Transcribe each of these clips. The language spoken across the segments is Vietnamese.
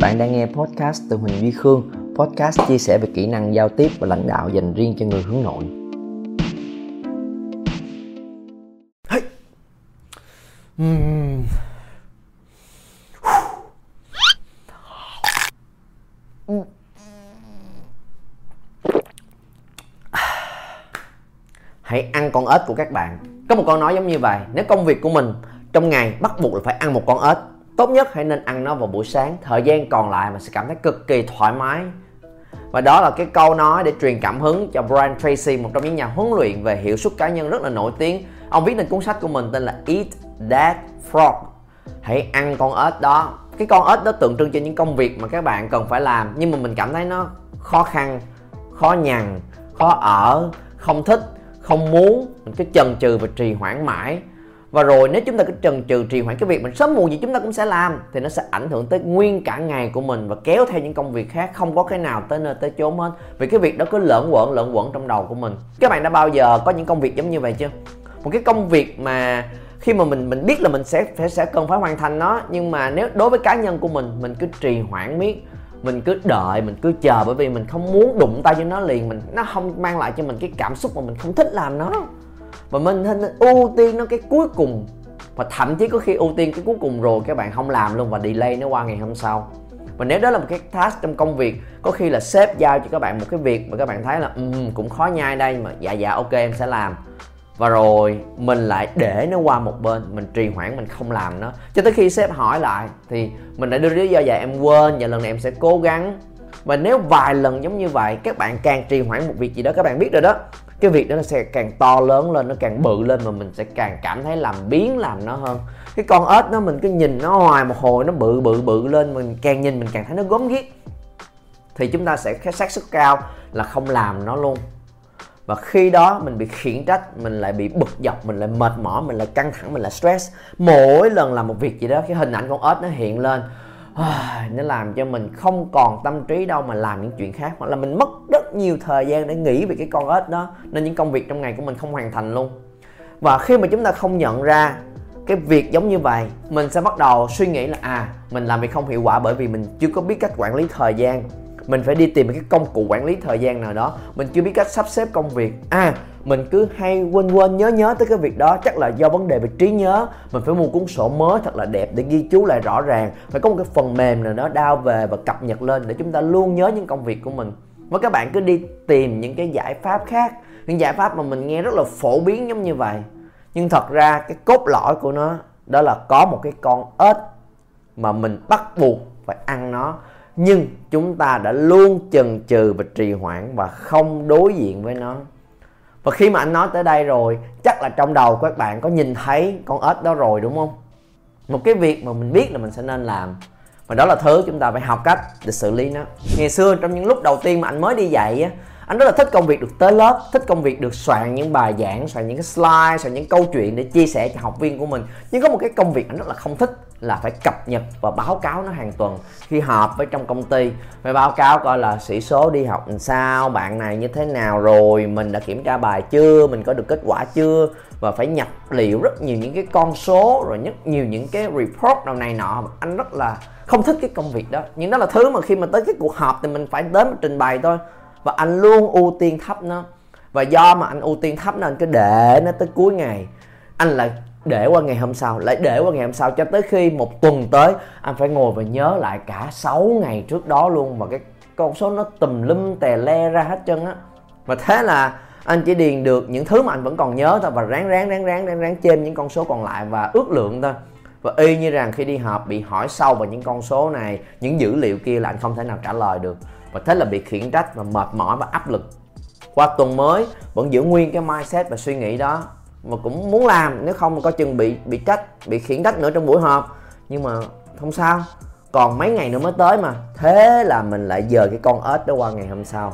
Bạn đang nghe podcast từ Huỳnh Duy Khương, podcast chia sẻ về kỹ năng giao tiếp và lãnh đạo dành riêng cho người hướng nội. Hey. Uhm. Hãy ăn con ếch của các bạn. Có một câu nói giống như vậy, nếu công việc của mình trong ngày bắt buộc là phải ăn một con ếch tốt nhất hãy nên ăn nó vào buổi sáng. Thời gian còn lại mà sẽ cảm thấy cực kỳ thoải mái. Và đó là cái câu nói để truyền cảm hứng cho Brian Tracy, một trong những nhà huấn luyện về hiệu suất cá nhân rất là nổi tiếng. Ông viết nên cuốn sách của mình tên là Eat That Frog. Hãy ăn con ếch đó. Cái con ếch đó tượng trưng cho những công việc mà các bạn cần phải làm, nhưng mà mình cảm thấy nó khó khăn, khó nhằn, khó ở, không thích, không muốn. Mình cứ chần chừ và trì hoãn mãi và rồi nếu chúng ta cứ trần trừ trì hoãn cái việc mình sớm muộn gì chúng ta cũng sẽ làm, thì nó sẽ ảnh hưởng tới nguyên cả ngày của mình và kéo theo những công việc khác, không có cái nào tới nơi tới chốn hết. Vì cái việc đó cứ lợn quẩn lợn quẩn trong đầu của mình. Các bạn đã bao giờ có những công việc giống như vậy chưa? Một cái công việc mà khi mà mình mình biết là mình sẽ, phải, sẽ cần phải hoàn thành nó, nhưng mà nếu đối với cá nhân của mình mình cứ trì hoãn miết, mình cứ đợi, mình cứ chờ bởi vì mình không muốn đụng tay cho nó liền, mình, nó không mang lại cho mình cái cảm xúc mà mình không thích làm nó và mình nên ưu tiên nó cái cuối cùng. Và thậm chí có khi ưu tiên cái cuối cùng rồi các bạn không làm luôn và delay nó qua ngày hôm sau. Và nếu đó là một cái task trong công việc có khi là sếp giao cho các bạn một cái việc mà các bạn thấy là um, cũng khó nhai đây mà dạ dạ ok em sẽ làm. Và rồi mình lại để nó qua một bên mình trì hoãn mình không làm nó. Cho tới khi sếp hỏi lại thì mình lại đưa lý do dạ em quên và lần này em sẽ cố gắng. Và nếu vài lần giống như vậy các bạn càng trì hoãn một việc gì đó các bạn biết rồi đó cái việc đó nó sẽ càng to lớn lên, nó càng bự lên mà mình sẽ càng cảm thấy làm biến làm nó hơn. Cái con ếch nó mình cứ nhìn nó hoài một hồi, nó bự bự bự lên, mình càng nhìn mình càng thấy nó gớm ghiếc. Thì chúng ta sẽ xác suất cao là không làm nó luôn. Và khi đó mình bị khiển trách, mình lại bị bực dọc, mình lại mệt mỏi, mình lại căng thẳng, mình lại stress. Mỗi lần làm một việc gì đó, cái hình ảnh con ếch nó hiện lên nó làm cho mình không còn tâm trí đâu mà làm những chuyện khác. Hoặc là mình mất rất nhiều thời gian để nghĩ về cái con ếch đó. Nên những công việc trong ngày của mình không hoàn thành luôn. Và khi mà chúng ta không nhận ra cái việc giống như vậy, mình sẽ bắt đầu suy nghĩ là à mình làm việc không hiệu quả bởi vì mình chưa có biết cách quản lý thời gian mình phải đi tìm một cái công cụ quản lý thời gian nào đó. Mình chưa biết cách sắp xếp công việc. À mình cứ hay quên quên, nhớ nhớ tới cái việc đó. Chắc là do vấn đề về trí nhớ. Mình phải mua cuốn sổ mới thật là đẹp để ghi chú lại rõ ràng. Phải có một cái phần mềm nào đó đao về và cập nhật lên để chúng ta luôn nhớ những công việc của mình. Và các bạn cứ đi tìm những cái giải pháp khác. Những giải pháp mà mình nghe rất là phổ biến giống như vậy. Nhưng thật ra cái cốt lõi của nó đó là có một cái con ếch mà mình bắt buộc phải ăn nó nhưng chúng ta đã luôn chần chừ và trì hoãn và không đối diện với nó. Và khi mà anh nói tới đây rồi, chắc là trong đầu các bạn có nhìn thấy con ếch đó rồi, đúng không? Một cái việc mà mình biết là mình sẽ nên làm. Và đó là thứ chúng ta phải học cách để xử lý nó. Ngày xưa, trong những lúc đầu tiên mà anh mới đi dạy á anh rất là thích công việc được tới lớp, thích công việc được soạn những bài giảng, soạn những cái slide, soạn những câu chuyện để chia sẻ cho học viên của mình. Nhưng có một cái công việc anh rất là không thích là phải cập nhật và báo cáo nó hàng tuần khi họp với trong công ty. Phải báo cáo coi là sĩ số đi học làm sao, bạn này như thế nào rồi, mình đã kiểm tra bài chưa, mình có được kết quả chưa? Và phải nhập liệu rất nhiều những cái con số, rồi nhất nhiều những cái report nào này nọ. Anh rất là không thích cái công việc đó. Nhưng đó là thứ mà khi mà tới cái cuộc họp thì mình phải đến trình bày thôi và anh luôn ưu tiên thấp nó. Và do mà anh ưu tiên thấp nó, anh cứ để nó tới cuối ngày. Anh lại để qua ngày hôm sau, lại để qua ngày hôm sau cho tới khi một tuần tới, anh phải ngồi và nhớ lại cả 6 ngày trước đó luôn. Và cái con số nó tùm lum tè le ra hết chân á. Và thế là anh chỉ điền được những thứ mà anh vẫn còn nhớ thôi. Và ráng ráng ráng ráng ráng ráng chêm những con số còn lại và ước lượng thôi. Và y như rằng khi đi họp bị hỏi sâu vào những con số này, những dữ liệu kia là anh không thể nào trả lời được và thế là bị khiển trách và mệt mỏi và áp lực. Qua tuần mới, vẫn giữ nguyên cái mindset và suy nghĩ đó. Mà cũng muốn làm, nếu không có chừng bị bị trách, bị khiển trách nữa trong buổi họp. Nhưng mà không sao. Còn mấy ngày nữa mới tới mà. Thế là mình lại dời cái con ếch đó qua ngày hôm sau.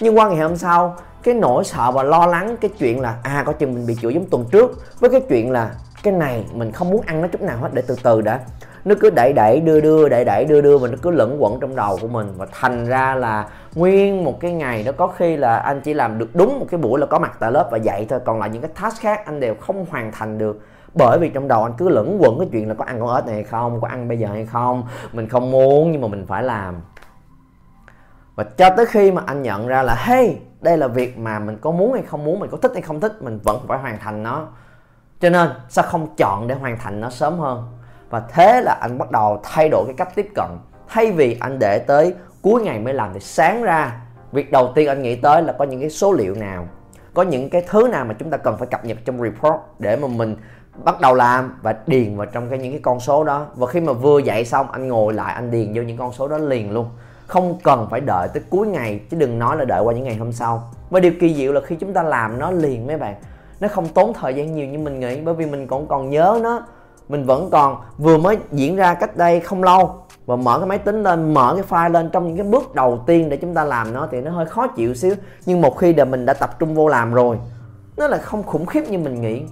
Nhưng qua ngày hôm sau, cái nỗi sợ và lo lắng, cái chuyện là à có chừng mình bị chửi giống tuần trước, với cái chuyện là cái này mình không muốn ăn nó chút nào hết, để từ từ đã nó cứ đẩy đẩy, đưa đưa, đẩy đẩy, đưa đưa và nó cứ lẫn quẩn trong đầu của mình. Và thành ra là nguyên một cái ngày đó có khi là anh chỉ làm được đúng một cái buổi là có mặt tại lớp và dạy thôi. Còn lại những cái task khác anh đều không hoàn thành được. Bởi vì trong đầu anh cứ lẫn quẩn cái chuyện là có ăn con ếch này hay không, có ăn bây giờ hay không, mình không muốn nhưng mà mình phải làm. Và cho tới khi mà anh nhận ra là, hey, đây là việc mà mình có muốn hay không muốn, mình có thích hay không thích, mình vẫn phải hoàn thành nó. Cho nên sao không chọn để hoàn thành nó sớm hơn? Và thế là anh bắt đầu thay đổi cái cách tiếp cận. Thay vì anh để tới cuối ngày mới làm thì sáng ra, việc đầu tiên anh nghĩ tới là có những cái số liệu nào, có những cái thứ nào mà chúng ta cần phải cập nhật trong report để mà mình bắt đầu làm và điền vào trong cái những cái con số đó. Và khi mà vừa dậy xong, anh ngồi lại, anh điền vô những con số đó liền luôn. Không cần phải đợi tới cuối ngày, chứ đừng nói là đợi qua những ngày hôm sau. Và điều kỳ diệu là khi chúng ta làm nó liền mấy bạn. Nó không tốn thời gian nhiều như mình nghĩ, bởi vì mình cũng còn nhớ nó mình vẫn còn vừa mới diễn ra cách đây không lâu. Và mở cái máy tính lên, mở cái file lên trong những cái bước đầu tiên để chúng ta làm nó thì nó hơi khó chịu xíu. Nhưng một khi đã mình đã tập trung vô làm rồi, nó là không khủng khiếp như mình nghĩ.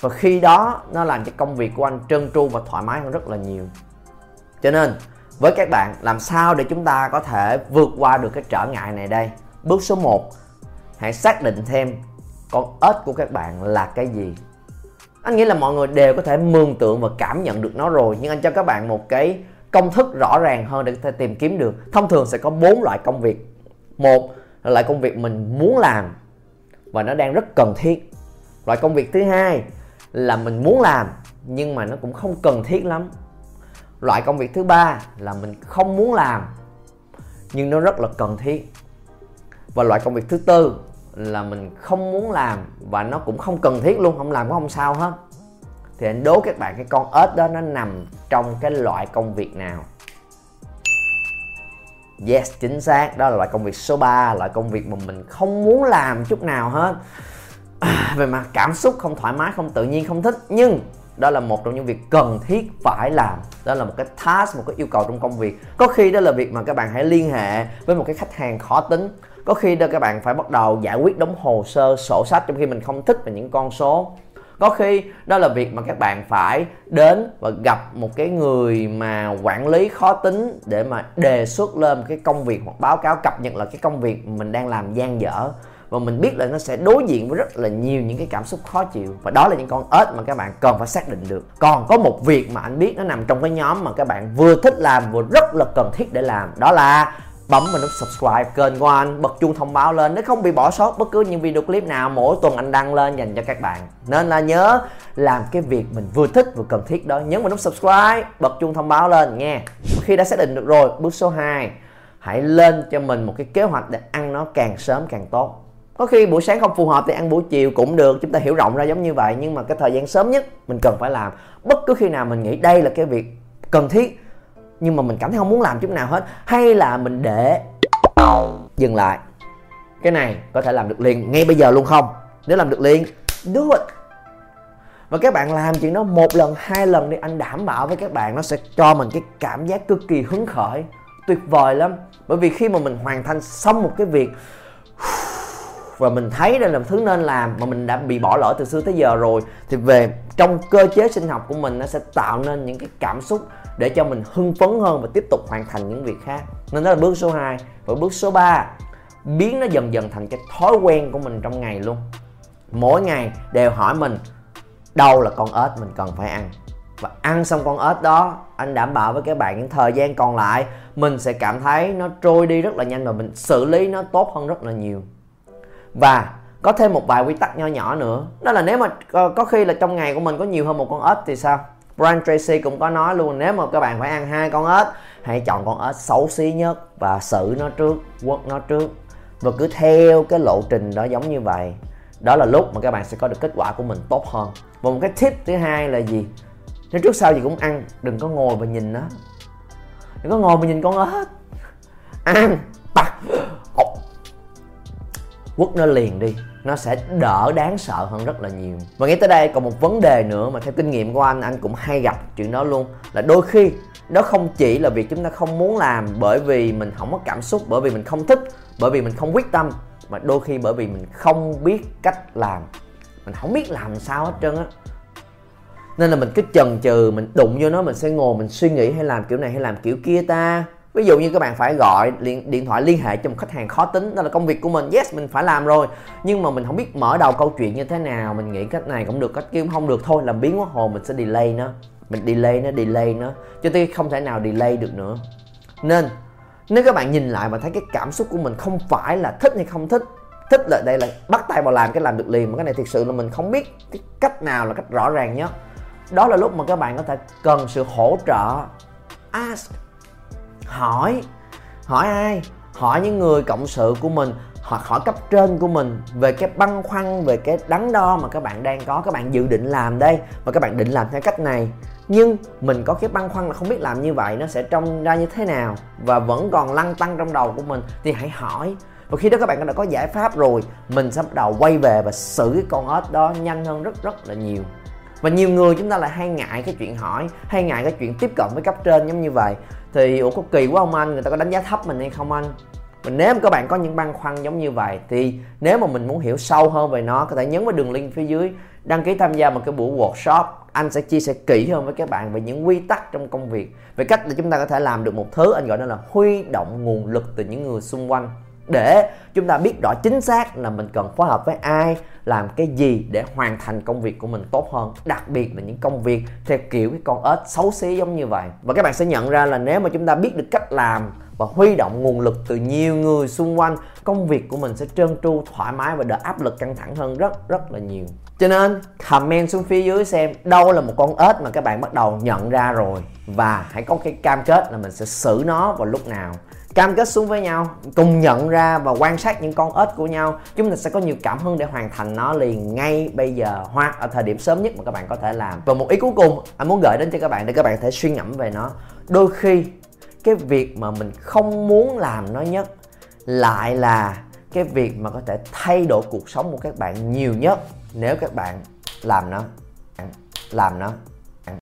Và khi đó, nó làm cho công việc của anh trơn tru và thoải mái hơn rất là nhiều. Cho nên, với các bạn, làm sao để chúng ta có thể vượt qua được cái trở ngại này đây? Bước số 1 hãy xác định thêm con ếch của các bạn là cái gì anh nghĩ là mọi người đều có thể mường tượng và cảm nhận được nó rồi. Nhưng anh cho các bạn một cái công thức rõ ràng hơn để có thể tìm kiếm được. Thông thường sẽ có bốn loại công việc. Một là loại công việc mình muốn làm và nó đang rất cần thiết. Loại công việc thứ hai là mình muốn làm nhưng mà nó cũng không cần thiết lắm. Loại công việc thứ ba là mình không muốn làm nhưng nó rất là cần thiết. Và loại công việc thứ tư là mình không muốn làm và nó cũng không cần thiết luôn không làm cũng không sao hết. Thì anh đố các bạn cái con ếch đó nó nằm trong cái loại công việc nào? Yes, chính xác, đó là loại công việc số 3 Loại công việc mà mình không muốn làm chút nào hết. À, Về mặt cảm xúc không thoải mái, không tự nhiên, không thích Nhưng đó là một trong những việc cần thiết phải làm. Đó là một cái task một cái yêu cầu trong công việc. Có khi đó là việc mà các bạn hãy liên hệ với một cái khách hàng khó tính có khi đó các bạn phải bắt đầu giải quyết đóng hồ sơ, sổ sách trong khi mình không thích về những con số. Có khi đó là việc mà các bạn phải đến và gặp một cái người mà quản lý khó tính để mà đề xuất lên cái công việc hoặc báo cáo cập nhật là cái công việc mình đang làm gian dở. Và mình biết là nó sẽ đối diện với rất là nhiều những cái cảm xúc khó chịu. Và đó là những con ếch mà các bạn cần phải xác định được. Còn có một việc mà anh biết nó nằm trong cái nhóm mà các bạn vừa thích làm, vừa rất là cần thiết để làm, đó là bấm vào nút subscribe kênh của anh, bật chuông thông báo lên để không bị bỏ sót bất cứ những video clip nào mỗi tuần anh đăng lên dành cho các bạn. Nên là nhớ làm cái việc mình vừa thích vừa cần thiết đó, nhấn vào nút subscribe, bật chuông thông báo lên nghe khi đã xác định được rồi, bước số 2 hãy lên cho mình một cái kế hoạch để ăn nó càng sớm càng tốt. Có khi buổi sáng không phù hợp thì ăn buổi chiều cũng được, chúng ta hiểu rộng ra giống như vậy, nhưng mà cái thời gian sớm nhất mình cần phải làm. Bất cứ khi nào mình nghĩ đây là cái việc cần thiết nhưng mà mình cảm thấy không muốn làm chút nào hết. Hay là mình để dừng lại. Cái này có thể làm được liền, ngay bây giờ luôn không? Nếu làm được liền do it và các bạn làm chuyện đó một lần, hai lần đi, anh đảm bảo với các bạn nó sẽ cho mình cái cảm giác cực kỳ hứng khởi, tuyệt vời lắm. Bởi vì khi mà mình hoàn thành xong một cái việc, và mình thấy đây là thứ nên làm mà mình đã bị bỏ lỡ từ xưa tới giờ rồi, thì về trong cơ chế sinh học của mình nó sẽ tạo nên những cái cảm xúc để cho mình hưng phấn hơn và tiếp tục hoàn thành những việc khác. Nên đó là bước số 2 và bước số 3 biến nó dần dần thành cái thói quen của mình trong ngày luôn. Mỗi ngày đều hỏi mình, đâu là con ếch mình cần phải ăn? Và ăn xong con ếch đó, anh đảm bảo với các bạn những thời gian còn lại, mình sẽ cảm thấy nó trôi đi rất là nhanh và mình xử lý nó tốt hơn rất là nhiều. Và có thêm một vài quy tắc nho nhỏ nữa. Đó là nếu mà có khi là trong ngày của mình có nhiều hơn một con ếch thì sao? Brian Tracy cũng có nói luôn, nếu mà các bạn phải ăn hai con ếch, hãy chọn con ếch xấu xí nhất và xử nó trước, quất nó trước. Và cứ theo cái lộ trình đó giống như vậy. Đó là lúc mà các bạn sẽ có được kết quả của mình tốt hơn. Và một cái tip thứ hai là gì? Nếu trước sau gì cũng ăn, đừng có ngồi và nhìn nó. Đừng có ngồi và nhìn con ếch. Ăn bạc quất nó liền đi. Nó sẽ đỡ đáng sợ hơn rất là nhiều. Và nghĩ tới đây, còn một vấn đề nữa mà theo kinh nghiệm của anh anh cũng hay gặp chuyện đó luôn, là đôi khi nó không chỉ là việc chúng ta không muốn làm bởi vì mình không có cảm xúc, bởi vì mình không thích, bởi vì mình không quyết tâm, mà đôi khi bởi vì mình không biết cách làm. Mình không biết làm sao hết trơn á. Nên là mình cứ chần chừ, mình đụng vô nó, mình sẽ ngồi, mình suy nghĩ hay làm kiểu này hay làm kiểu kia ta ví dụ như các bạn phải gọi điện, điện thoại liên hệ cho một khách hàng khó tính đó là công việc của mình. Yes mình phải làm rồi. Nhưng mà mình không biết mở đầu câu chuyện như thế nào. Mình nghĩ cách này cũng được cách kia cũng không được thôi. Làm biến quá hồ mình sẽ delay nó. Mình delay nó delay nó. Cho tới không thể nào delay được nữa. Nên nếu các bạn nhìn lại mà thấy cái cảm xúc của mình không phải là thích hay không thích thích là đây là bắt tay vào làm cái làm được liền. Mà cái này thực sự là mình không biết cái cách nào là cách rõ ràng nhất. Đó là lúc mà các bạn có thể cần sự hỗ trợ. Ask hỏi. Hỏi ai? Hỏi những người cộng sự của mình, hoặc hỏi cấp trên của mình về cái băn khoăn, về cái đắn đo mà các bạn đang có, các bạn dự định làm đây và các bạn định làm theo cách này. Nhưng mình có cái băn khoăn là không biết làm như vậy nó sẽ trông ra như thế nào và vẫn còn lăn tăng trong đầu của mình thì hãy hỏi. Và khi đó các bạn đã có giải pháp rồi, mình sẽ bắt đầu quay về và xử cái con ếch đó nhanh hơn rất rất là nhiều. Và nhiều người chúng ta lại hay ngại cái chuyện hỏi, hay ngại cái chuyện tiếp cận với cấp trên giống như vậy thì ủa, có kỳ quá không anh, người ta có đánh giá thấp mình hay không anh? Mình nếu mà các bạn có những băn khoăn giống như vậy thì nếu mà mình muốn hiểu sâu hơn về nó, có thể nhấn vào đường link phía dưới, đăng ký tham gia một cái buổi workshop. Anh sẽ chia sẻ kỹ hơn với các bạn về những quy tắc trong công việc, về cách để chúng ta có thể làm được một thứ. Anh gọi nó là huy động nguồn lực từ những người xung quanh để chúng ta biết rõ chính xác là mình cần phối hợp với ai, làm cái gì để hoàn thành công việc của mình tốt hơn. Đặc biệt là những công việc theo kiểu cái con ếch xấu xí giống như vậy. Và các bạn sẽ nhận ra là nếu mà chúng ta biết được cách làm và huy động nguồn lực từ nhiều người xung quanh, công việc của mình sẽ trơn tru, thoải mái và đỡ áp lực căng thẳng hơn rất rất là nhiều. Cho nên, comment xuống phía dưới xem đâu là một con ếch mà các bạn bắt đầu nhận ra rồi. Và hãy có cái cam kết là mình sẽ xử nó vào lúc nào cam kết xuống với nhau, cùng nhận ra và quan sát những con ếch của nhau, chúng ta sẽ có nhiều cảm hứng để hoàn thành nó liền ngay bây giờ, hoặc ở thời điểm sớm nhất mà các bạn có thể làm. Và một ý cuối cùng anh muốn gửi đến cho các bạn để các bạn có thể suy ngẫm về nó. Đôi khi, cái việc mà mình không muốn làm nó nhất lại là cái việc mà có thể thay đổi cuộc sống của các bạn nhiều nhất nếu các bạn làm nó. Làm nó.